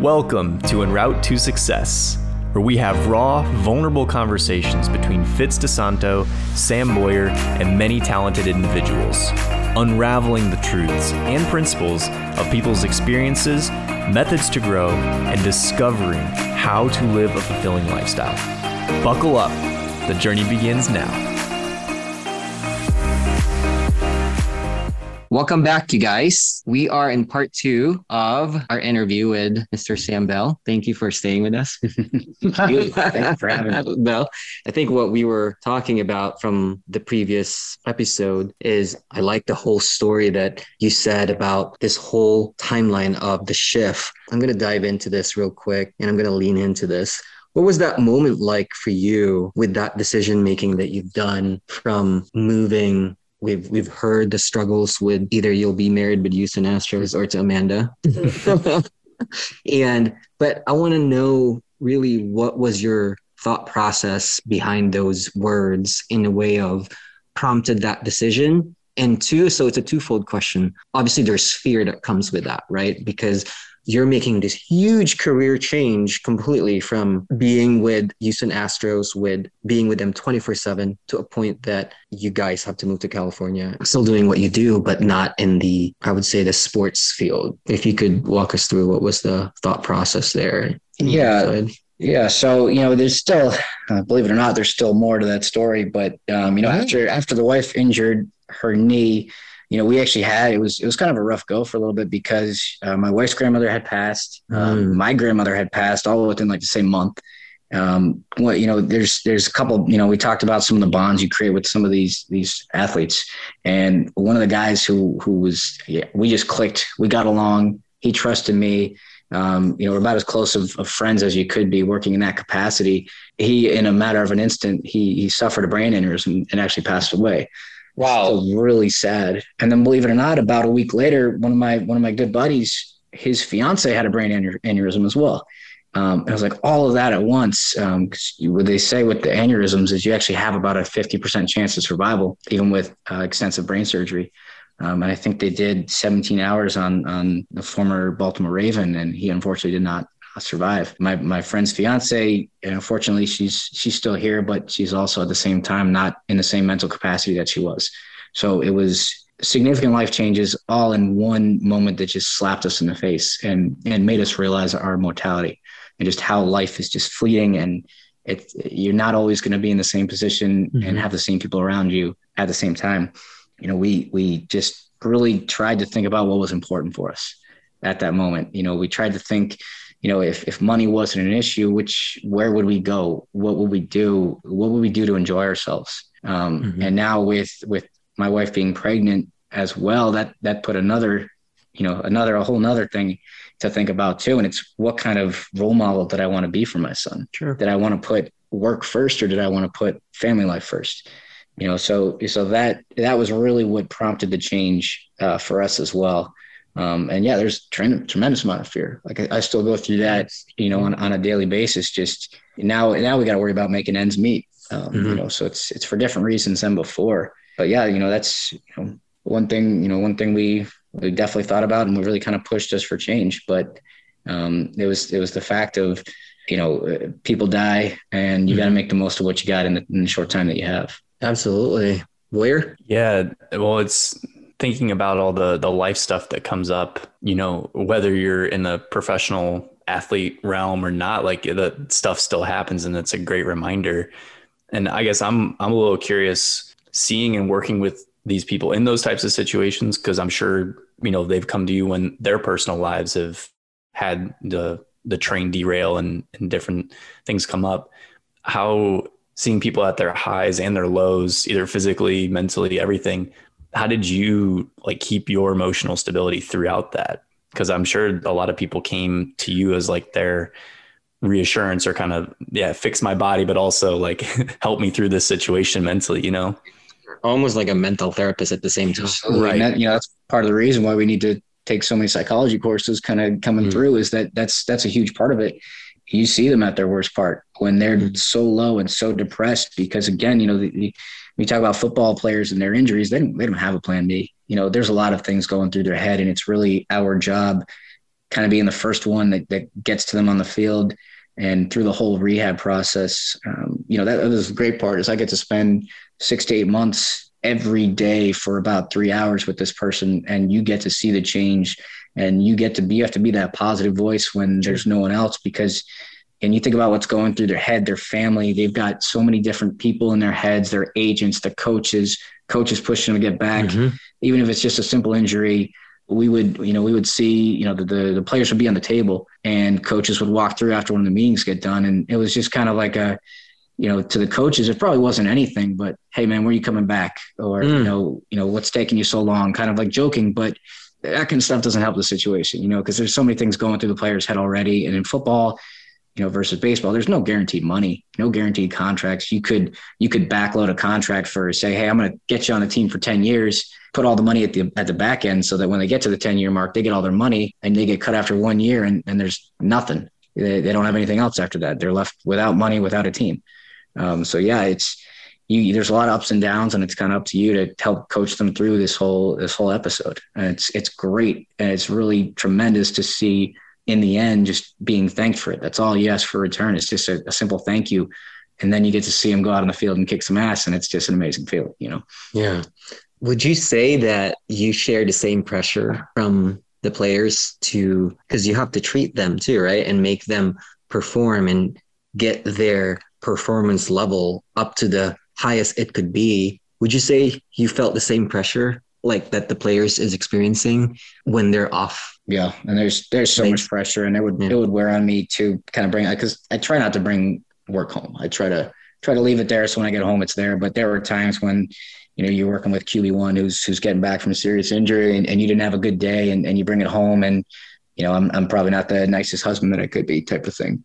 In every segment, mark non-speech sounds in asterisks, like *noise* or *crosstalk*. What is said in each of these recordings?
Welcome to En Route to Success, where we have raw, vulnerable conversations between Fitz DeSanto, Sam Boyer, and many talented individuals, unraveling the truths and principles of people's experiences, methods to grow, and discovering how to live a fulfilling lifestyle. Buckle up, the journey begins now. Welcome back, you guys. We are in part two of our interview with Mr. Sam Bell. Thank you for staying with us. *laughs* Thanks for having us, *laughs* Bell. I think what we were talking about from the previous episode is I like the whole story that you said about this whole timeline of the shift. I'm going to dive into this real quick and I'm going to lean into this. What was that moment like for you with that decision making that you've done from moving We've we've heard the struggles with either you'll be married with Houston Astros or to Amanda. Mm-hmm. *laughs* and but I want to know really what was your thought process behind those words in a way of prompted that decision? And two so it's a twofold question. Obviously there's fear that comes with that right? Because you're making this huge career change completely from being with Houston Astros, with being with them 24 7 to a point that you guys have to move to California, still doing what you do, but not in the, I would say, the sports field. If you could walk us through what was the thought process there. Yeah. Yeah, so you know, there's still, uh, believe it or not, there's still more to that story. But um, you know, after after the wife injured her knee, you know, we actually had it was it was kind of a rough go for a little bit because uh, my wife's grandmother had passed, um, mm. my grandmother had passed, all within like the same month. Um, what you know, there's there's a couple. You know, we talked about some of the bonds you create with some of these these athletes, and one of the guys who who was yeah, we just clicked, we got along. He trusted me. Um, you know, we're about as close of, of, friends as you could be working in that capacity. He, in a matter of an instant, he he suffered a brain aneurysm and actually passed away. Wow. so really sad. And then believe it or not, about a week later, one of my one of my good buddies, his fiance had a brain aneurysm as well. Um, I was like all of that at once. Um, what they say with the aneurysms is you actually have about a 50% chance of survival, even with uh, extensive brain surgery. Um, and I think they did 17 hours on on the former Baltimore Raven, and he unfortunately did not survive. My my friend's fiance, and unfortunately, she's she's still here, but she's also at the same time not in the same mental capacity that she was. So it was significant life changes all in one moment that just slapped us in the face and and made us realize our mortality and just how life is just fleeting and it you're not always going to be in the same position mm-hmm. and have the same people around you at the same time. You know, we we just really tried to think about what was important for us at that moment. You know, we tried to think you know, if, if money wasn't an issue, which where would we go? What would we do? What would we do to enjoy ourselves? Um, mm-hmm. And now with with my wife being pregnant as well, that that put another, you know, another a whole nother thing to think about too. And it's what kind of role model did I want to be for my son? Sure. Did I want to put work first, or did I want to put family life first? You know, so so that that was really what prompted the change uh, for us as well. Um, and yeah, there's tre- tremendous amount of fear. Like I, I, still go through that, you know, on, on a daily basis. Just now, now we got to worry about making ends meet. Um, mm-hmm. You know, so it's it's for different reasons than before. But yeah, you know, that's you know one thing. You know, one thing we we definitely thought about, and we really kind of pushed us for change. But um, it was it was the fact of you know uh, people die, and you mm-hmm. got to make the most of what you got in the, in the short time that you have. Absolutely. Where? Yeah. Well, it's thinking about all the the life stuff that comes up, you know, whether you're in the professional athlete realm or not, like the stuff still happens and it's a great reminder. And I guess I'm I'm a little curious seeing and working with these people in those types of situations because I'm sure, you know, they've come to you when their personal lives have had the the train derail and, and different things come up. How seeing people at their highs and their lows, either physically, mentally, everything, how did you like keep your emotional stability throughout that? Because I'm sure a lot of people came to you as like their reassurance or kind of yeah fix my body but also like *laughs* help me through this situation mentally you know almost like a mental therapist at the same time right that, you know that's part of the reason why we need to take so many psychology courses kind of coming mm-hmm. through is that that's that's a huge part of it you see them at their worst part when they're mm-hmm. so low and so depressed because again you know the, the we talk about football players and their injuries, they don't, they don't have a plan B. You know, there's a lot of things going through their head, and it's really our job kind of being the first one that, that gets to them on the field and through the whole rehab process. Um, you know, that, that was the great part is I get to spend six to eight months every day for about three hours with this person and you get to see the change and you get to be you have to be that positive voice when there's no one else because and you think about what's going through their head their family they've got so many different people in their heads their agents the coaches coaches pushing them to get back. Mm-hmm. even if it's just a simple injury we would you know we would see you know the, the, the players would be on the table and coaches would walk through after one of the meetings get done. And it was just kind of like a you know to the coaches it probably wasn't anything but hey man where are you coming back? Or mm. you know you know what's taking you so long? Kind of like joking but that kind of stuff doesn't help the situation you know because there's so many things going through the player's head already. And in football you know versus baseball there's no guaranteed money no guaranteed contracts. You could you could backload a contract for say hey i'm going to get you on the team for 10 years put all the money at the at the back end so that when they get to the 10 year mark they get all their money and they get cut after one year and, and there's nothing. They, they don't have anything else after that. They're left without money without a team. Um, so yeah it's you, there's a lot of ups and downs and it's kind of up to you to help coach them through this whole this whole episode. And it's it's great and it's really tremendous to see in the end, just being thanked for it. That's all you ask for return. It's just a, a, simple thank you. And then you get to see him go out on the field and kick some ass. And it's just an amazing feeling, you know? Yeah. Would you say that you share the same pressure from the players to, because you have to treat them too, right? And make them perform and get their performance level up to the highest it could be. Would you say you felt the same pressure like that the players is experiencing when they're off yeah, and there's there's so much pressure, and it would yeah. it would wear on me to kind of bring because I try not to bring work home. I try to try to leave it there, so when I get home, it's there. But there were times when you know you're working with QB one who's who's getting back from a serious injury, and, and you didn't have a good day, and, and you bring it home, and you know I'm I'm probably not the nicest husband that I could be, type of thing.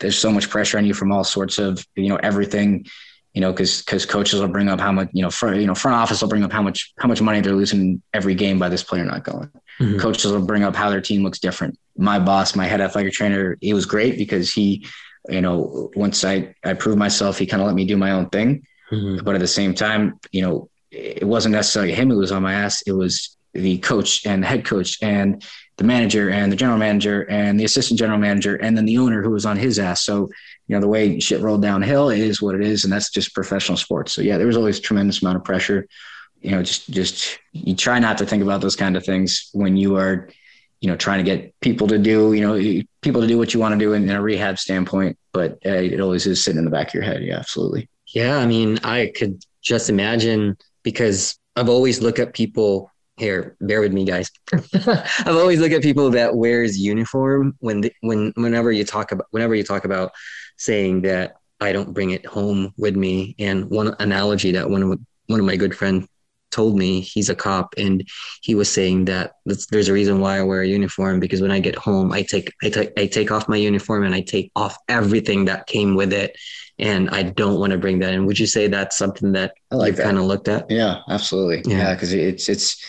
There's so much pressure on you from all sorts of you know everything you know, because because coaches will bring up how much, you know, front you know front office will bring up how much how much money they're losing every game by this player not going. Mm-hmm. Coaches will bring up how their team looks different. My boss, my head athletic trainer, he was great because he, you know, once I I proved myself, he kind of let me do my own thing. Mm-hmm. But at the same time, you know, it wasn't necessarily him who was on my ass. It was the coach and the head coach and the manager and the general manager and the assistant general manager and then the owner who was on his ass. So you know the way shit rolled downhill is what it is and that's just professional sports. So yeah there was always a tremendous amount of pressure. You know just just you try not to think about those kind of things when you are you know trying to get people to do you know people to do what you want to do in, in a rehab standpoint but uh, it always is sitting in the back of your head. Yeah absolutely. Yeah i mean i could just imagine because i've always looked at people here bear with me guys. *laughs* I've always looked at people that wears uniform when the, when whenever you talk about whenever you talk about saying that I don't bring it home with me. And one analogy that one of one of my good friends told me, he's a cop, and he was saying that there's a reason why I wear a uniform because when I get home, I take I take I take off my uniform and I take off everything that came with it, and I don't want to bring that in. Would you say that's something that I like you've kind of looked at? Yeah, absolutely. Yeah, because yeah, it's it's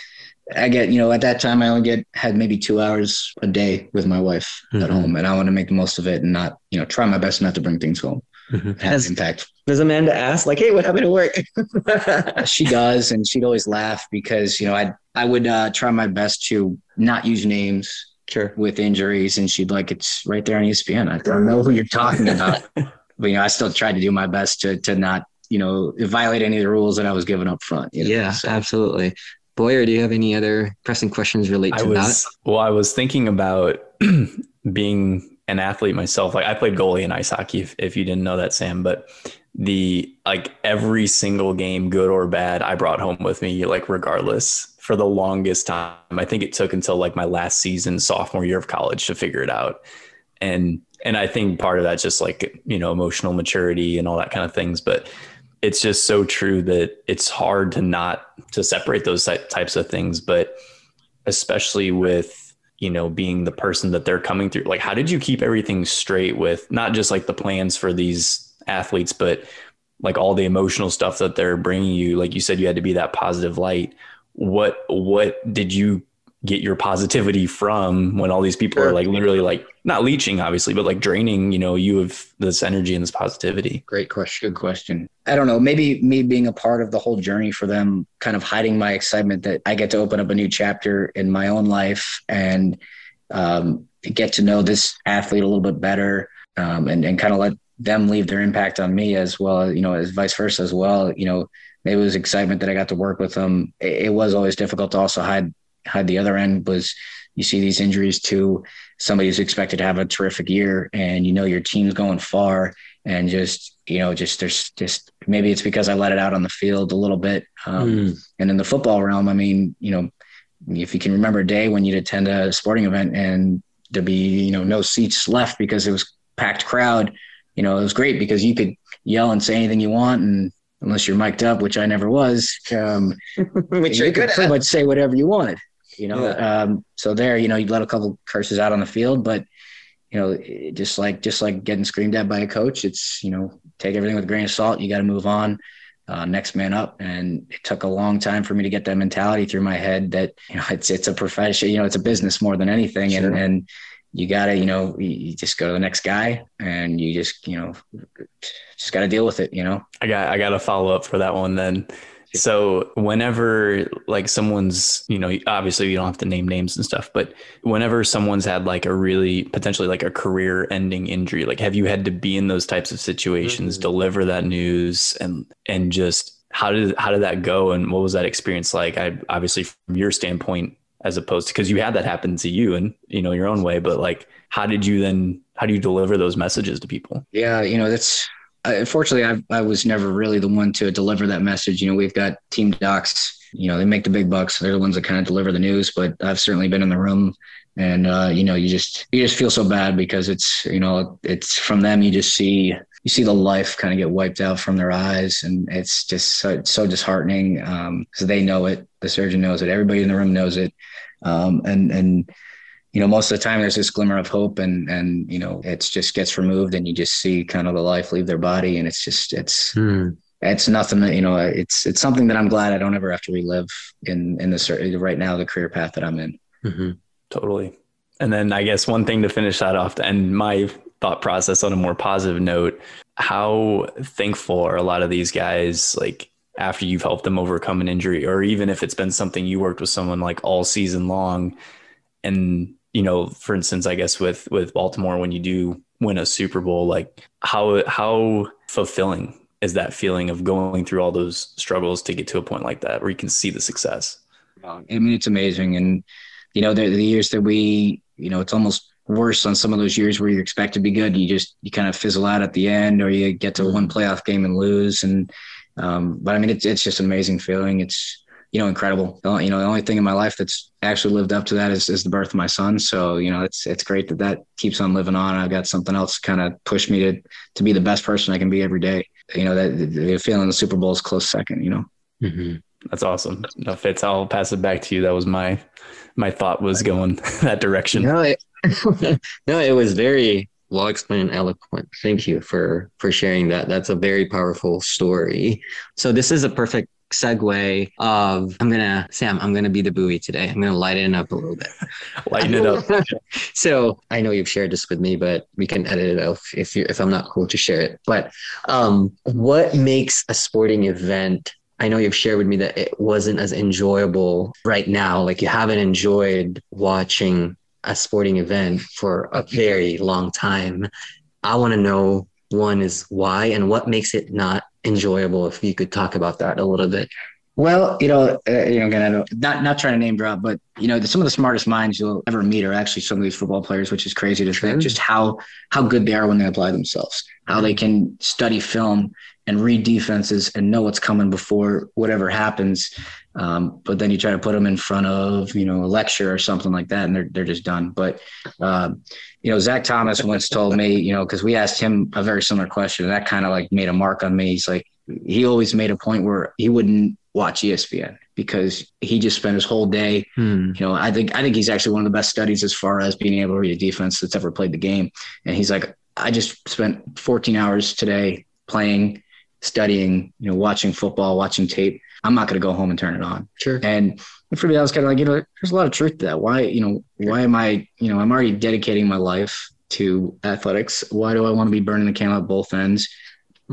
I get, you know, at that time I only get had maybe two hours a day with my wife mm-hmm. at home, and I want to make the most of it and not, you know, try my best not to bring things home. Mm-hmm. Has impact. Does Amanda ask like, "Hey, what happened to work?" *laughs* she does, and she'd always laugh because you know I I would uh, try my best to not use names sure. with injuries, and she'd like, "It's right there on ESPN. I don't know who you're talking about." *laughs* but you know, I still tried to do my best to to not you know violate any of the rules that I was given up front. You know? Yeah, so. absolutely. Boyer, do you have any other pressing questions related to was, that? Well, I was thinking about *clears throat* being an athlete myself. Like I played goalie in ice hockey, if, if you didn't know that, Sam. But the like every single game, good or bad, I brought home with me, like regardless, for the longest time. I think it took until like my last season, sophomore year of college, to figure it out. And and I think part of that's just like you know emotional maturity and all that kind of things. But it's just so true that it's hard to not to separate those types of things but especially with you know being the person that they're coming through like how did you keep everything straight with not just like the plans for these athletes but like all the emotional stuff that they're bringing you? Like you said you had to be that positive light. What what did you get your positivity from when all these people sure. are like literally like not leeching obviously but like draining you know you of this energy and this positivity great question good question i don't know maybe me being a part of the whole journey for them kind of hiding my excitement that i get to open up a new chapter in my own life and um, get to know this athlete a little bit better um, and, and kind of let them leave their impact on me as well, you know, as vice versa as well. You know, it was excitement that I got to work with them. It, it was always difficult to also hide hide the other end was you see these injuries to somebody who's expected to have a terrific year and you know your team's going far and just you know just there's just maybe it's because I let it out on the field a little bit um, mm. and in the football realm I mean you know if you can remember a day when you'd attend a sporting event and there'd be you know no seats left because it was packed crowd you know it was great because you could yell and say anything you want and unless you're mic'd up which I never was um, *laughs* which you could pretty much say whatever you wanted you know yeah. um, so there you know you let a couple curses out on the field but you know just like just like getting screamed at by a coach it's you know take everything with a grain of salt you got to move on uh, next man up. And it took a long time for me to get that mentality through my head that, you know, *laughs* it's, it's a profession, you know, it's a business more than anything. Sure. And, and you gotta, you know, you just go to the next guy and you just, you know, just got to deal with it, you know? I got, I got to follow up for that one then. So whenever like someone's, you know, obviously you don't have to name names and stuff, but whenever someone's had like a really potentially like a career ending injury, like have you had to be in those types of situations, mm-hmm. deliver that news and and just how did how did that go and what was that experience like? I obviously from your standpoint as opposed to because you had that happen to you and you know your own way, but like how did you then how do you deliver those messages to people? Yeah, you know, that's unfortunately, I, I was never really the one to deliver that message. You know, we've got team docs. You know, they make the big bucks. They're the ones that kind of deliver the news. But I've certainly been in the room, and uh, you know, you just you just feel so bad because it's you know it's from them. You just see you see the life kind of get wiped out from their eyes, and it's just so, so disheartening um, they know it. The surgeon knows it. Everybody in the room knows it, um, and and you know, most of the time there's this glimmer of hope and, and, you know, it's just gets removed and you just see kind of the life leave their body. And it's just, it's, hmm. it's nothing that, you know, it's, it's something that I'm glad I don't ever have to relive in, in this right now, the career path that I'm in. Mm-hmm. Totally. And then I guess one thing to finish that off to end my thought process on a more positive note, how thankful are a lot of these guys like after you've helped them overcome an injury, or even if it's been something you worked with someone like all season long and you know, for instance, I guess with with Baltimore, when you do win a Super Bowl, like how how fulfilling is that feeling of going through all those struggles to get to a point like that where you can see the success? I mean, it's amazing, and you know, the, the years that we, you know, it's almost worse on some of those years where you expect to be good. You just you kind of fizzle out at the end, or you get to one playoff game and lose. And um, but I mean, it's it's just an amazing feeling. It's you know, incredible. You know, the only thing in my life that's actually lived up to that is, is the birth of my son. So, you know, it's, it's great that that keeps on living on. I've got something else kind of push me to, to be the best person I can be every day. You know, that the feeling the Super Bowl is close second, you know? Mm-hmm. That's awesome. No, Fitz, I'll pass it back to you. That was my, my thought was going *laughs* that direction. No, it, *laughs* no, it was very well explained and eloquent. Thank you for, for sharing that. That's a very powerful story. So this is a perfect segue of I'm gonna Sam, I'm gonna be the buoy today. I'm gonna lighten it up a little bit. *laughs* lighten it up. *laughs* so I know you've shared this with me, but we can edit it out if you if I'm not cool to share it. But um, what makes a sporting event? I know you've shared with me that it wasn't as enjoyable right now. Like you haven't enjoyed watching a sporting event for a very long time. I want to know one is why and what makes it not enjoyable if you could talk about that a little bit well, you know, uh, you know, again, I don't not not trying to name drop, but you know, the, some of the smartest minds you'll ever meet are actually some of these football players, which is crazy to True. think just how how good they are when they apply themselves, how they can study film and read defenses and know what's coming before whatever happens. Um, but then you try to put them in front of you know a lecture or something like that, and they're they're just done. But um, you know, Zach Thomas once told me, you know, because we asked him a very similar question, and that kind of like made a mark on me. He's like, he always made a point where he wouldn't watch ESPN because he just spent his whole day. Hmm. You know, I think I think he's actually one of the best studies as far as being able to read a defense that's ever played the game. And he's like, I just spent 14 hours today playing, studying, you know, watching football, watching tape. I'm not going to go home and turn it on. Sure. And for me, I was kind of like, you know, there's a lot of truth to that. Why, you know, why am I, you know, I'm already dedicating my life to athletics. Why do I want to be burning the candle at both ends?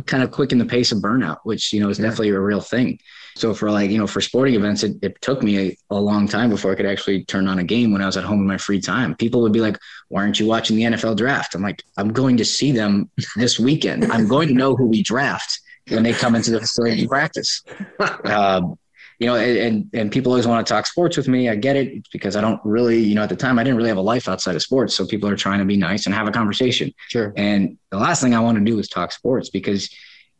kind of quicken the pace of burnout, which, you know, is yeah. definitely a real thing. So for like, you know, for sporting events, it, it took me a, a, long time before I could actually turn on a game when I was at home in my free time. People would be like, why aren't you watching the NFL draft? I'm like, I'm going to see them this weekend. I'm going to know who we draft when they come into the facility to practice. *laughs* Um, you know, and and people always want to talk sports with me. I get it. It's because I don't really, you know, at the time I didn't really have a life outside of sports. So people are trying to be nice and have a conversation. Sure. And the last thing I want to do is talk sports because,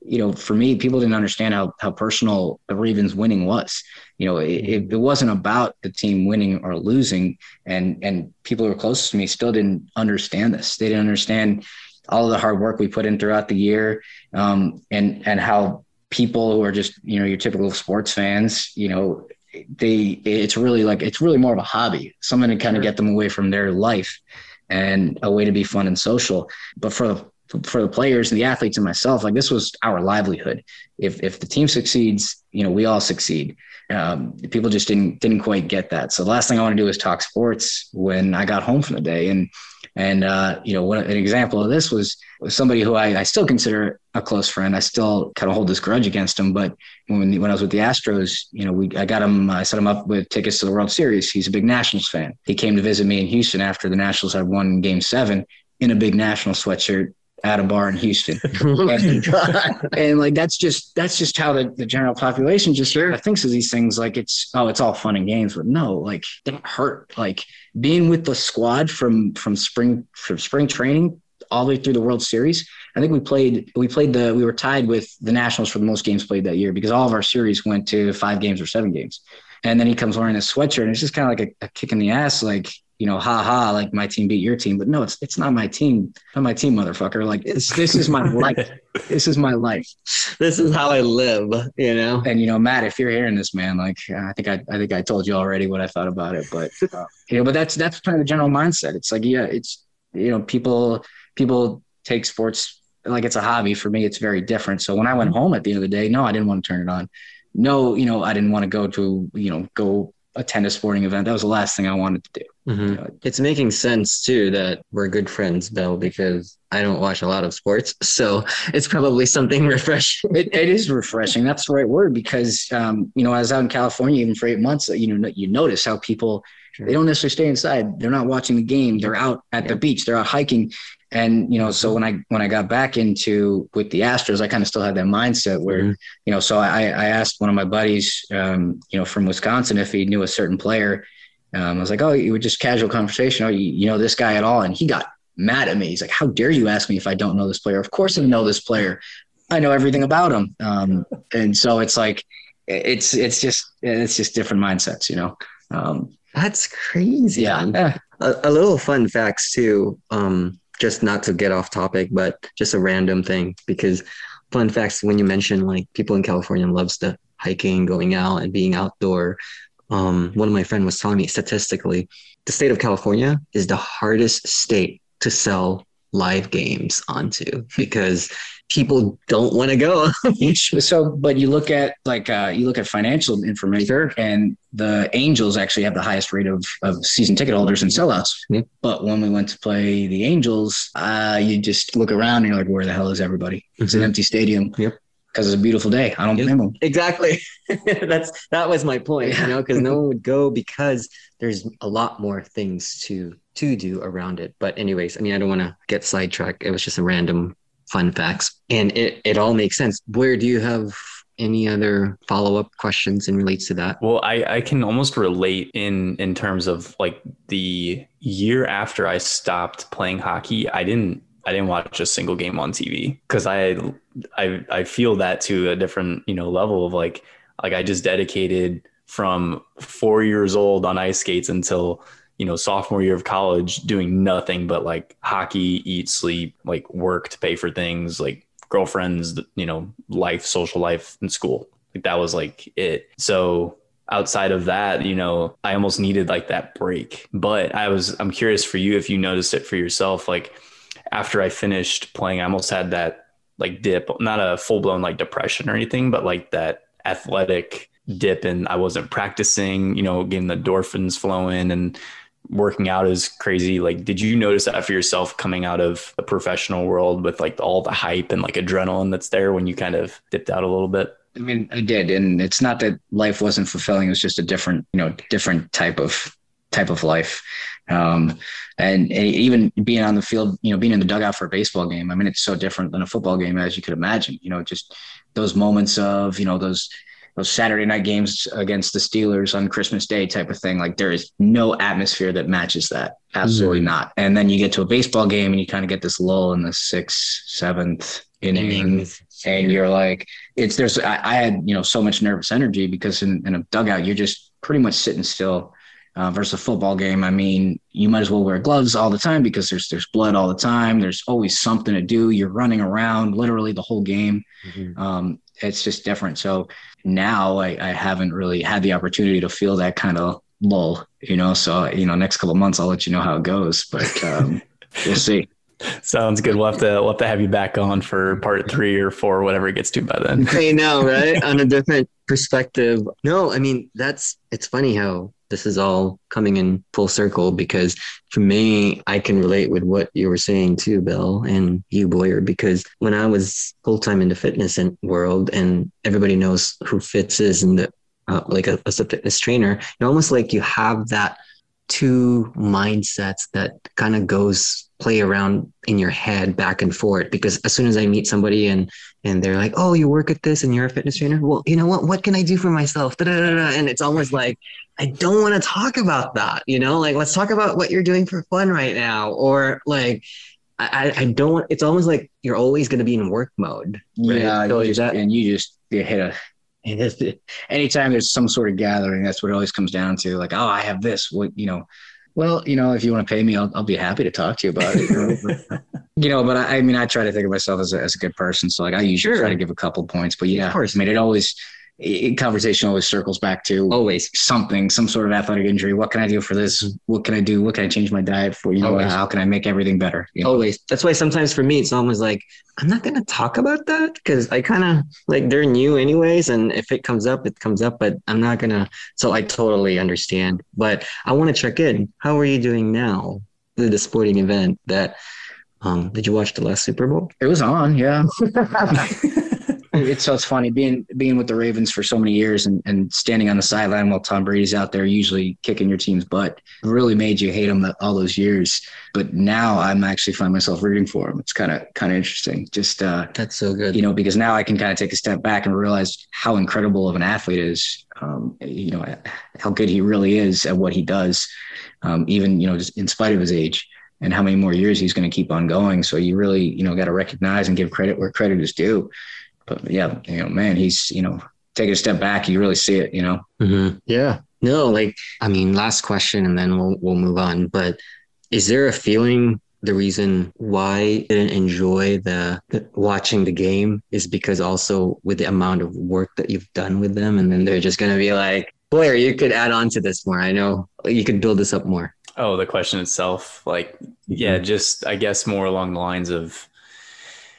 you know, for me, people didn't understand how how personal the Ravens winning was. You know, it, it wasn't about the team winning or losing, and and people who were closest to me still didn't understand this. They didn't understand all of the hard work we put in throughout the year, um, and and how people who are just you know your typical sports fans you know they it's really like it's really more of a hobby something to kind of get them away from their life and a way to be fun and social. But for the for the players and the athletes and myself like this was our livelihood. If if the team succeeds you know we all succeed. Um, people just didn't didn't quite get that. So the last thing i want to do is talk sports when i got home from the day. And and uh, you know, one, an example of this was, somebody who I, I, still consider a close friend. I still kind of hold this grudge against him. But when when I was with the Astros, you know, we I got him, I set him up with tickets to the World Series. He's a big Nationals fan. He came to visit me in Houston after the Nationals had won Game Seven in a big National sweatshirt at a bar in Houston. *laughs* and, and, like that's just that's just how the, the general population just sure. thinks of these things like it's oh it's all fun and games but no like that hurt like being with the squad from from spring from spring training all the way through the World Series. I think we played we played the we were tied with the Nationals for the most games played that year because all of our series went to five games or seven games. And then he comes wearing a sweatshirt and it's just kind of like a, a kick in the ass, like you know, ha ha, like my team beat your team. But no, it's it's not my team, not my team, motherfucker. Like it's this is my *laughs* life. This is my life. This is how I live, you know. And you know, Matt, if you're hearing this, man, like I think I I think I told you already what I thought about it, but uh, you know, but that's that's kind of the general mindset. It's like yeah, it's you know, people people take sports like it's a hobby. For me, it's very different. So when I went home at the end of the day, no, I didn't want to turn it on. No, you know, I didn't want to go to you know go attend a sporting event. That was the last thing I wanted to do. Mm-hmm. You know, it's making sense too that we're good friends, Bill, because I don't watch a lot of sports. *laughs* So it's probably something *laughs* refreshing. it, it is refreshing. That's the right word because, um, you know, I was out in California even for eight months, you know, you notice how people, sure. they don't necessarily stay inside. They're not watching the game. They're out at yeah. the beach. They're out hiking. And, you know, so when I, when I got back into with the Astros, I kind of still had that mindset where, mm-hmm. you know, so I, I asked one of my buddies, um, you know, from Wisconsin, if he knew a certain player, um, I was like, oh, you were just casual conversation. Oh, you, you know this guy at all? And he got mad at me. He's like, how dare you ask me if I don't know this player? Of course I know this player. I know everything about him. Um, and so it's like, it's, it's just, it's just different mindsets, you know? Um, That's crazy. Yeah. A, a, little fun facts too. Um, just not to get off topic, but just a random thing because fun facts when you mention like people in California loves the hiking, going out and being outdoor. Um, one of my friend was telling me statistically, the state of California is the hardest state to sell live games onto because people don't want to go. *laughs* so, but you look at like uh, you look at financial information, sure. and the Angels actually have the highest rate of, of season ticket holders and sellouts. Yeah. But when we went to play the Angels, uh, you just look around and you're like, where the hell is everybody? It's mm-hmm. an empty stadium. Yep. Because it's a beautiful day. I don't blame them. Exactly. *laughs* That's that was my point. You know, because no *laughs* one would go because there's a lot more things to to do around it. But anyways, I mean, I don't want to get sidetracked. It was just a random fun facts, and it it all makes sense. Boyer do you have any other follow-up questions in relates to that well I, I can almost relate in in terms of like the year after i stopped playing hockey i didn't i didn't watch a single game on tv because I, I i feel that to a different you know level of like like i just dedicated from four years old on ice skates until you know, sophomore year of college doing nothing but like hockey, eat, sleep, like work to pay for things, like girlfriends, you know, life, social life in school. Like that was like it. So outside of that, you know, I almost needed like that break. But I was, I'm curious for you if you noticed it for yourself. Like after I finished playing, I almost had that like dip, not a full blown like depression or anything, but like that athletic dip and I wasn't practicing, you know, getting the endorphins flowing and working out is crazy. Like, did you notice that for yourself coming out of the professional world with like all the hype and like adrenaline that's there when you kind of dipped out a little bit? I mean, I did, and it's not that life wasn't fulfilling. It was just a different, you know, different type of type of life. Um, and, and, even being on the field, you know, being in the dugout for a baseball game. I mean, it's so different than a football game, as you could imagine. You know, just those moments of, you know, those those Saturday night games against the Steelers on Christmas Day type of thing. Like there is no atmosphere that matches that. Absolutely mm-hmm. not. And then you get to a baseball game and you kind of get this lull in the sixth, seventh inning, and you're like, it's there's I, I, had you know so much nervous energy because in, in a dugout you're just pretty much sitting still. Uh, versus a football game, I mean, you might as well wear gloves all the time because there's there's blood all the time. There's always something to do. You're running around literally the whole game. Mm-hmm. Um, it's just different. So now I, I haven't really had the opportunity to feel that kind of lull, you know. So you know, next couple months I'll let you know how it goes, but um, *laughs* we'll see. Sounds good. We'll have to we'll have to have you back on for part three or four, whatever it gets to by then. I know, right? *laughs* on a different perspective. No, I mean that's it's funny how this is all coming in full circle because for me, I can relate with what you were saying too, Bill, and you, Boyer, because when I was full time in the fitness world and everybody knows who Fitz is and the, uh, like a, a fitness trainer, you almost like you have that two mindsets that kind of goes play around in your head back and forth because as soon as I meet somebody and and they're like, "Oh, you work at this and you're a fitness trainer." Well, you know what? What can I do for myself? Da-da-da-da. And it's almost like I don't want to talk about that. You know, like let's talk about what you're doing for fun right now, or like I, I don't. It's almost like you're always going to be in work mode. Right? Yeah, so you just, that, and you just you hit a. *laughs* Anytime there's some sort of gathering, that's what it always comes down to. Like, oh, I have this. What you know? Well, you know, if you want to pay me, I'll, I'll be happy to talk to you about it. You know, *laughs* you know but I, I, mean, I try to think of myself as a, as a good person. So like, I usually sure. try to give a couple points, but yeah, of course. I mean, it always, it, conversation always circles back to always something, some sort of athletic injury. What can I do for this? What can I do? What can I change my diet for? You know, always. how can I make everything better? You know? Always. That's why sometimes for me, it's almost like I'm not gonna talk about that because I kind of like they're new anyways, and if it comes up, it comes up. But I'm not gonna. So I totally understand. But I want to check in. How are you doing now? The, the sporting event that. Um, did you watch the last Super Bowl? It was on, yeah. *laughs* it's so it's funny being being with the Ravens for so many years and, and standing on the sideline while Tom Brady's out there usually kicking your team's butt really made you hate him all those years. But now I'm actually find myself rooting for him. It's kind of kind of interesting. Just uh, that's so good, you know, because now I can kind of take a step back and realize how incredible of an athlete is. Um, you know how good he really is at what he does, um, even you know just in spite of his age and how many more years he's going to keep on going. So you really, you know, got to recognize and give credit where credit is due but yeah, you know, man, he's you know taking a step back, you really see it, you know. Mm-hmm. Yeah. No, like I mean, last question, and then we'll we'll move on. But is there a feeling the reason why I didn't enjoy the, the, watching the game is because also with the amount of work that you've done with them, and then they're just gonna be like, Blair, you could add on to this more. I know you could build this up more. Oh, the question itself, like, yeah, mm-hmm. just I guess more along the lines of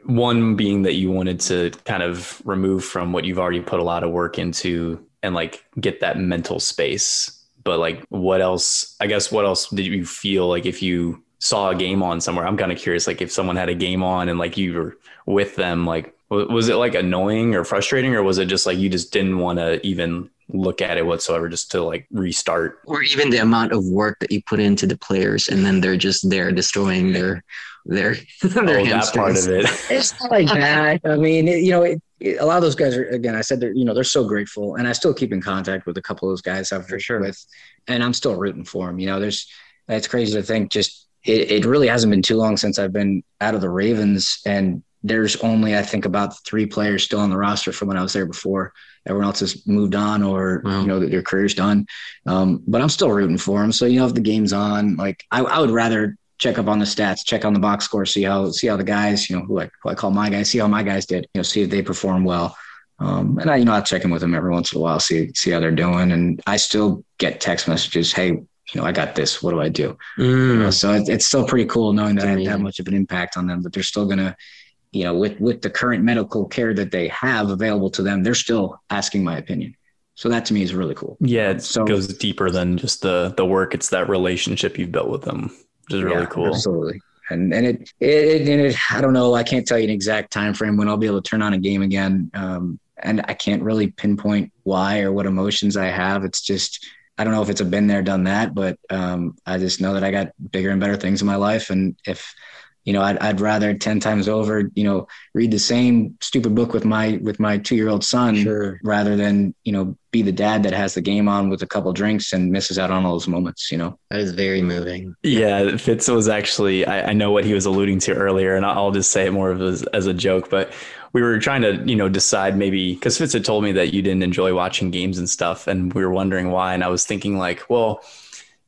one being that you wanted to kind of remove from what you've already put a lot of work into and like get that mental space. But like, what else? I guess what else did you feel like if you saw a game on somewhere? I'm kind of curious, like if someone had a game on and like you were with them, like was it like annoying or frustrating, or was it just like you just didn't want to even look at it whatsoever just to like restart or even the amount of work that you put into the players and then they're just there destroying their their, *laughs* their oh, that part of it *laughs* it's not like that i mean it, you know it, it, a lot of those guys are again i said they're you know they're so grateful and i still keep in contact with a couple of those guys i've for sure with and i'm still rooting for them you know there's it's crazy to think just it, it really hasn't been too long since i've been out of the ravens and there's only I think about three players still on the roster from when I was there before. Everyone else has moved on or wow. you know their career's done. Um, but I'm still rooting for them. So you know if the game's on, like I, I, would rather check up on the stats, check on the box score, see how see how the guys you know who I, who I call my guys, see how my guys did. You know, see if they perform well. Um, and I you know I check in with them every once in a while, see see how they're doing. And I still get text messages, hey, you know, I got this. What do I do? Mm. You know, so it, it's still pretty cool knowing that I had that much of an impact on them, but they're still gonna you know, with with the current medical care that they have available to them, they're still asking my opinion. So that to me is really cool. Yeah, it so, goes deeper than just the the work. It's that relationship you've built with them, which is really yeah, cool. Absolutely. And and it, it, it, it I don't know. I can't tell you an exact time frame when I'll be able to turn on a game again. Um, and I can't really pinpoint why or what emotions I have. It's just I don't know if it's a been there, done that, but um, I just know that I got bigger and better things in my life, and if you know, I'd, I'd rather 10 times over, you know, read the same stupid book with my, with my two year old son sure. rather than, you know, be the dad that has the game on with a couple drinks and misses out on all those moments, you know? That is very moving. Yeah. Fitz was actually, I, I know what he was alluding to earlier and I'll just say it more of as, as a joke, but we were trying to, you know, decide maybe because Fitz had told me that you didn't enjoy watching games and stuff. And we were wondering why. And I was thinking like, well,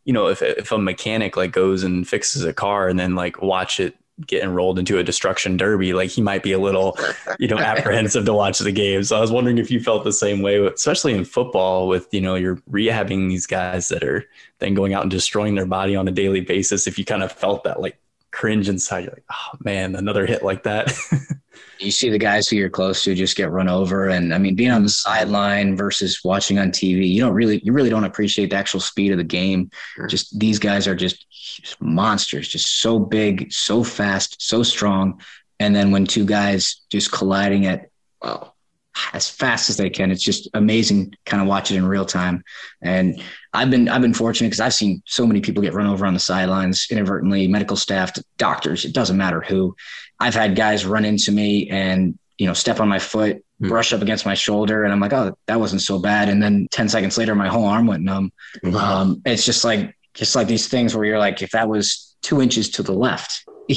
you know, if, if a mechanic like goes and fixes a car and then like watch it get enrolled into a destruction derby, like he might be a little, you know, *laughs* apprehensive to watch the game. So I was wondering if you felt the same way, especially in football with, you know, you're rehabbing these guys that are then going out and destroying their body on a daily basis. If you kind of felt that like cringe inside, you're like, oh man, another hit like that. *laughs* you see the guys who you're close to just get run over. And I mean, being on the sideline versus watching on TV, you don't really, you really don't appreciate the actual speed of the game. Sure. Just these guys are just monsters, just so big, so fast, so strong. And then when two guys just colliding at, well, as fast as they can, it's just amazing kind of watch it in real time. And I've been, I've been fortunate because I've seen so many people get run over on the sidelines inadvertently, medical staff, doctors, it doesn't matter who. I've had guys run into me and, you know, step on my foot, hmm. brush up against my shoulder. And I'm like, oh, that wasn't so bad. And then 10 seconds later, my whole arm went numb. Wow. Um, it's just like, just like these things where you're like, if that was two inches to the left, *laughs*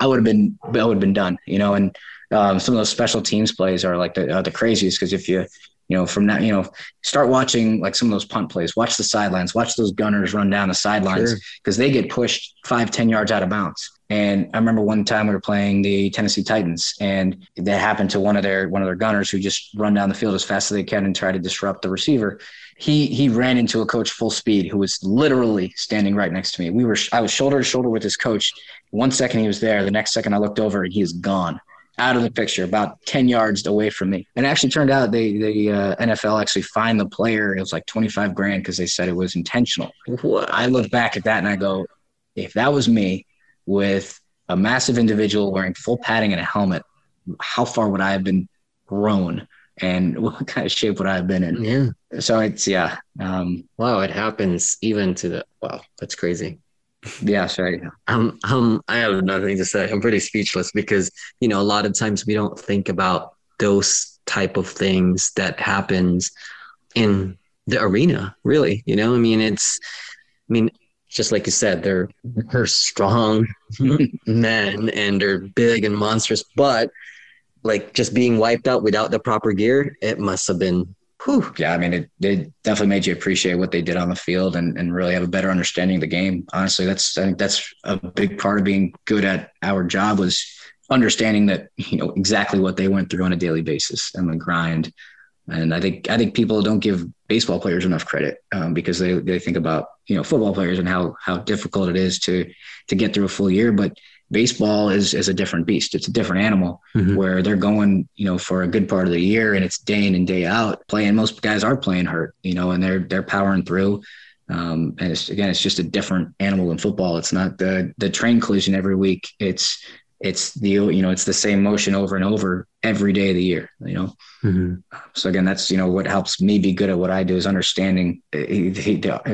I would have been, I would have been done, you know, and, um, some of those special teams plays are like the, uh, the craziest. Cause if you, you know, from that, you know, start watching like some of those punt plays, watch the sidelines, watch those gunners run down the sidelines because sure. they get pushed five, 10 yards out of bounds. And I remember one time we were playing the Tennessee Titans, and that happened to one of their one of their gunners who just run down the field as fast as they can and try to disrupt the receiver. He he ran into a coach full speed who was literally standing right next to me. We were I was shoulder to shoulder with his coach. One second he was there, the next second I looked over and he is gone out of the picture, about 10 yards away from me. And actually turned out they, the uh, NFL actually fined the player. It was like 25 grand because they said it was intentional. I look back at that and I go, if that was me, with a massive individual wearing full padding and a helmet, how far would I have been grown? And *laughs* what kind of shape would I have been in? Yeah. So it's yeah. Um, wow, it happens even to the wow. That's crazy. Yeah, sorry. Um, um, I have nothing to say. I'm pretty speechless because you know a lot of times we don't think about those type of things that happens in the arena. Really, you know, I mean, it's, I mean, just like you said, they're they're strong *laughs* men and they're big and monstrous, but like just being wiped out without the proper gear, it must have been whew. Yeah, I mean it, it definitely made you appreciate what they did on the field and, and really have a better understanding of the game. Honestly, that's I think that's a big part of being good at our job was understanding that, you know, exactly what they went through on a daily basis and the grind and I think I think people don't give baseball players enough credit um, because they, they think about you know football players and how how difficult it is to to get through a full year. But baseball is is a different beast. It's a different animal mm-hmm. where they're going you know for a good part of the year and it's day in and day out playing. Most guys are playing hurt, you know, and they're they're powering through. Um, and it's again, it's just a different animal in football. It's not the the train collision every week. It's it's the you know it's the same motion over and over every day of the year you know? Mm-hmm. so again that's you know what helps me be good at what i do is understanding uh,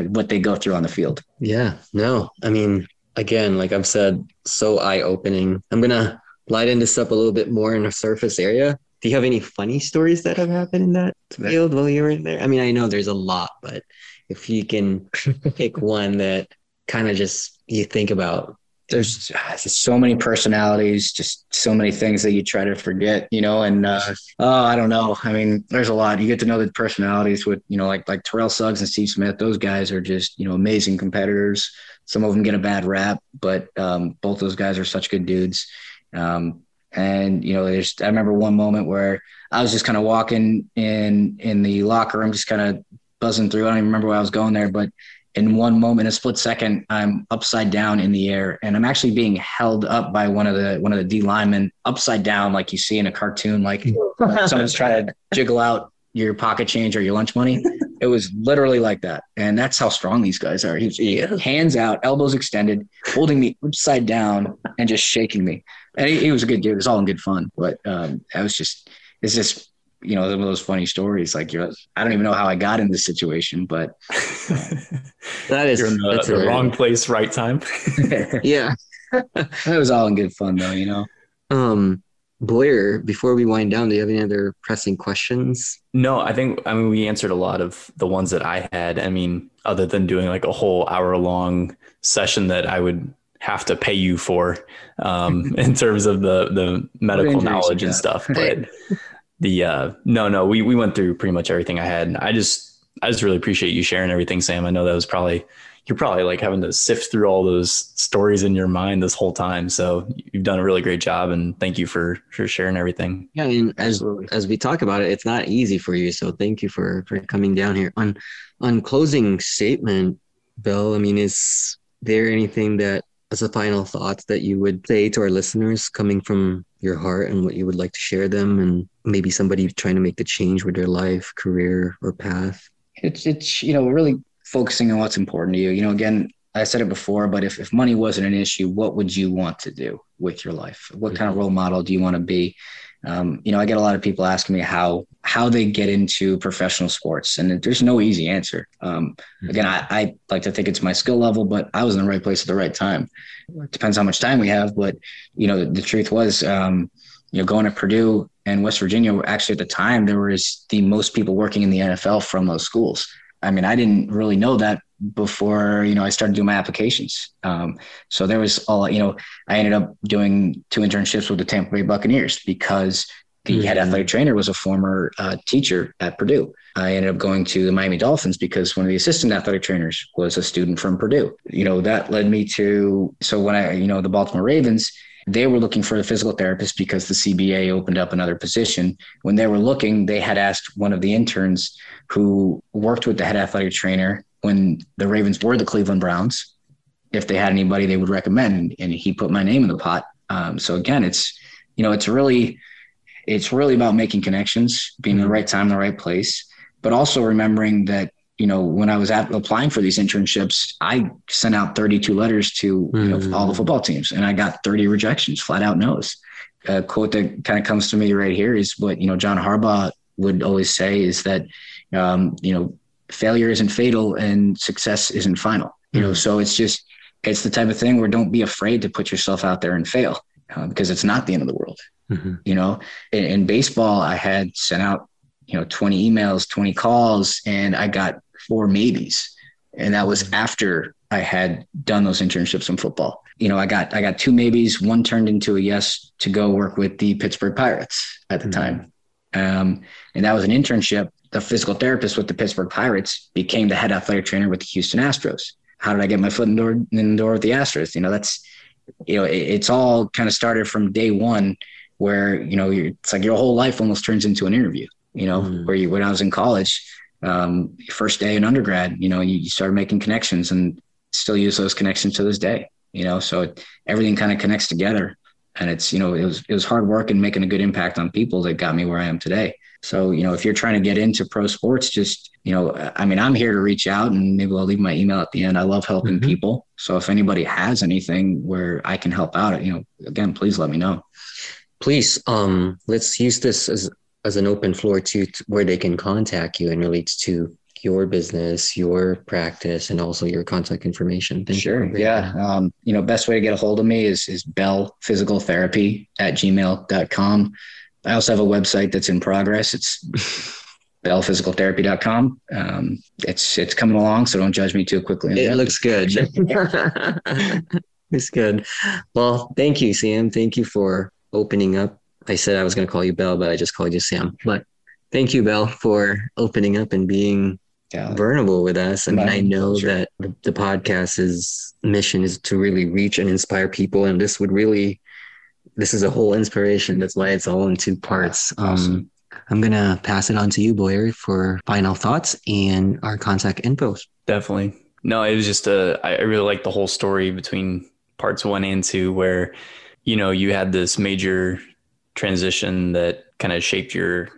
what they go through on the field. Yeah no i mean again like i've said so eye-opening. I'm gonna lighten this up a little bit more in a surface area. Do you have any funny stories that have happened in that field while you were in there? I mean i know there's a lot but if you can *laughs* pick one that kind of just you think about there's so many personalities, just so many things that you try to forget, you know. And uh, oh, I don't know. I mean, there's a lot. You get to know the personalities with, you know, like like Terrell Suggs and Steve Smith. Those guys are just, you know, amazing competitors. Some of them get a bad rap, but um, both those guys are such good dudes. Um, and you know, there's I remember one moment where I was just kind of walking in in the locker room, just kind of buzzing through. I don't even remember where I was going there, but in one moment, a split second, I'm upside down in the air, and I'm actually being held up by one of the one of the D linemen upside down, like you see in a cartoon, like *laughs* someone's trying to jiggle out your pocket change or your lunch money. it was literally like that. And that's how strong these guys are. He's he, hands out, elbows extended, holding me upside down and just shaking me. And he, he was a good dude. It was all in good fun. But um, I was just, it's just, you know, some of those funny stories. Like you're, I don't even know how I got in this situation, but *laughs* that is you're in the, the wrong place, right time. *laughs* yeah. it was all in good fun though, you know? Um, Boyer, before we wind down, do you have any other pressing questions? No, I think I mean we answered a lot of the ones that I had. I mean, other than doing like a whole hour long session that I would have to pay you for um, *laughs* in terms of the the medical knowledge and stuff. But the uh, no, no, we we went through pretty much everything I had. I just I just really appreciate you sharing everything, Sam. I know that was probably you're probably like having to sift through all those stories in your mind this whole time. So you've done a really great job and thank you for for sharing everything. Yeah, and as Absolutely. as we talk about it, it's not easy for you. So thank you for for coming down here. On on closing statement, Bill, I mean, is there anything that as a final thought that you would say to our listeners coming from your heart and what you would like to share them and maybe somebody trying to make the change with their life, career or path? It's it's you know really focusing on what's important to you. You know, again, I said it before, but if, if money wasn't an issue, what would you want to do with your life? What kind of role model do you want to be? Um, you know, I get a lot of people asking me how how they get into professional sports, and there's no easy answer. Um, mm-hmm. again, I, I, like to think it's my skill level, but I was in the right place at the right time. It depends how much time we have, but you know, the, the truth was, um, you know, going to Purdue and West Virginia, actually at the time, there was the most people working in the NFL from those schools. I mean, I didn't really know that before, you know, I started doing my applications. Um, so there was all, you know, I ended up doing two internships with the Tampa Bay Buccaneers because the mm-hmm. head athletic trainer was a former uh, teacher at Purdue. I ended up going to the Miami Dolphins because one of the assistant athletic trainers was a student from Purdue. You know, that led me to, so when I, you know, the Baltimore Ravens, they were looking for a physical therapist because the CBA opened up another position. When they were looking, they had asked one of the interns who worked with the head athletic trainer when the Ravens were the Cleveland Browns if they had anybody they would recommend, and he put my name in the pot. Um, so again, it's you know, it's really it's really about making connections, being in the right time, the right place, but also remembering that you know, when I was at, applying for these internships, I sent out 32 letters to mm. you know, all the football teams and I got 30 rejections, flat out no's. A quote that kind of comes to me right here is what, you know, John Harbaugh would always say is that, um, you know, failure isn't fatal and success isn't final, you mm. know, hmm. so it's just, it's the type of thing where don't be afraid to put yourself out there and fail uh, because it's not the end of the world. Mm-hmm. You know, in, in baseball, I had sent out you know 20 emails 20 calls and i got four maybes. And that was after i had done those internships in football. You know i got i got two maybes one turned into a yes to go work with the pittsburgh pirates at the mm-hmm. time. Um, and that was an internship. The physical therapist with the pittsburgh pirates became the head athletic trainer with the houston astros. How did i get my foot in the door, in the door with the astros? You know that's you know it, it's all kind of started from day one where you know it's like your whole life almost turns into an interview you know, mm. where you, when I was in college, um, first day in undergrad, you know, you, you started making connections and still use those connections to this day, you know, so it, everything kind of connects together and it's, you know, it was, it was hard work and making a good impact on people that got me where I am today. So, you know, if you're trying to get into pro sports, just, you know, I mean, I'm here to reach out and maybe I'll leave my email at the end. I love helping mm-hmm. people. So if anybody has anything where I can help out, you know, again, please let me know. Please, um, let's use this as as an open floor to, to where they can contact you and relates to your business, your practice, and also your contact information. Thank sure. You yeah. Um, you know, best way to get a hold of me is, is bell physical therapy at gmail.com. I also have a website that's in progress. It's *laughs* bellphysicaltherapy.com. Um, it's, it's coming along, so don't judge me too quickly. It looks good. *laughs* *laughs* it's good. Well, thank you, Sam. Thank you for opening up I said I was going to call you Bell, but I just called you Sam. But thank you, Bell, for opening up and being yeah. vulnerable with us. I And I know that the, the podcast's mission is to really reach and inspire people. And this would really, this is a whole inspiration. That's why it's all in two parts. Awesome. Um, I'm going to pass it on to you, Boyer, for final thoughts and our contact info. Definitely. No, it was just a, I really like the whole story between parts one and two, where, you know, you had this major transition that kind of shaped your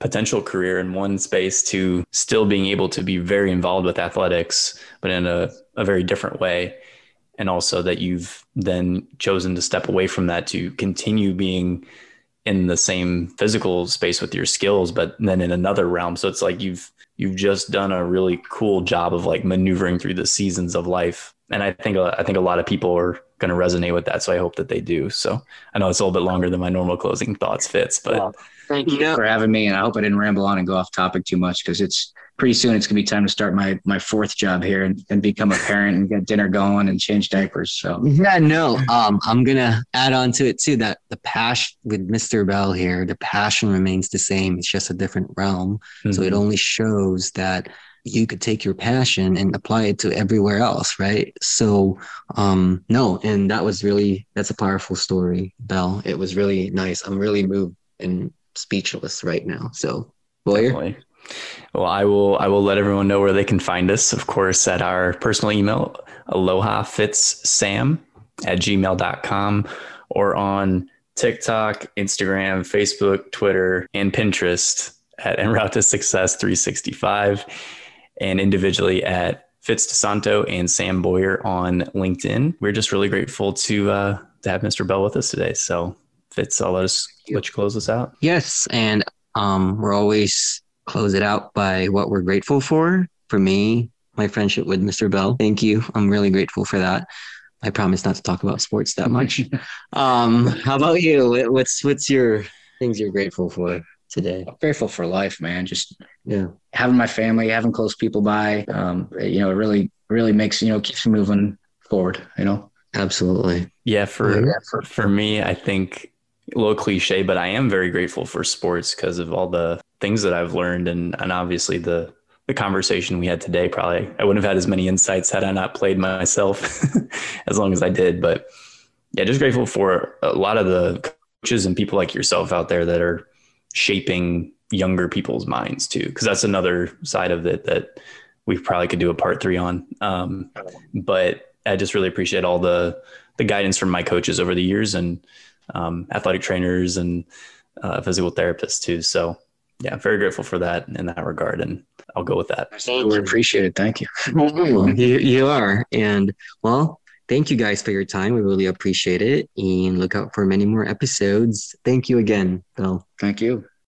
potential career in one space to still being able to be very involved with athletics, but in a, a very different way. And also that you've then chosen to step away from that to continue being in the same physical space with your skills, but then in another realm. So it's like you've you've just done a really cool job of like maneuvering through the seasons of life. And I think I think a lot of people are going to resonate with that. So I hope that they do. So I know it's a little bit longer than my normal closing thoughts fits, but well, thank you for having me. And I hope I didn't ramble on and go off topic too much because it's pretty soon it's gonna be time to start my my fourth job here and, and become a parent and get dinner going and change diapers. So yeah, no, um, I'm gonna add on to it too that the passion with Mr. Bell here, the passion remains the same. It's just a different realm. Mm-hmm. So it mm-hmm. only shows that you could take your passion and apply it to everywhere else right? So um no and that was really that's a powerful story bell it was really nice. I'm really moved and speechless right now. So boyer? Well i will i will let everyone know where they can find us of course at our personal email aloha fits sam at gmail.com or on tiktok instagram facebook twitter and pinterest at *laughs* en route to success 365 and individually at Fitz DeSanto and Sam Boyer on LinkedIn. We're just really grateful to uh, to have Mr. Bell with us today. So Fitz, I'll let us let you close us out. Yes, and um, we're always close it out by what we're grateful for. For me, my friendship with Mr. Bell. Thank you. I'm really grateful for that. I promise not to talk about sports that much. *laughs* um, how about you? What's what's your things you're grateful for? Today? I'm grateful for life, man. Just yeah, having my family, having close people by, um, you know, it really, really makes you know keeps me moving forward. You know, absolutely. Yeah, for yeah, for, for me, I think a little cliche, but I am very grateful for sports because of all the things that I've learned, and and obviously the the conversation we had today. Probably I wouldn't have had as many insights had I not played myself *laughs* as long as I did. But yeah, just grateful for a lot of the coaches and people like yourself out there that are shaping younger people's minds too because that's another side of it that we probably could do a part three on. Um, but i just really appreciate all the the guidance from my coaches over the years and um, athletic trainers and uh, physical therapists too. So yeah very grateful for that in that regard and i'll go with that. We appreciate it. Thank you. You, you are. And well Thank you guys for your time. We really appreciate it. And look out for many more episodes. Thank you again, Bill. Thank you.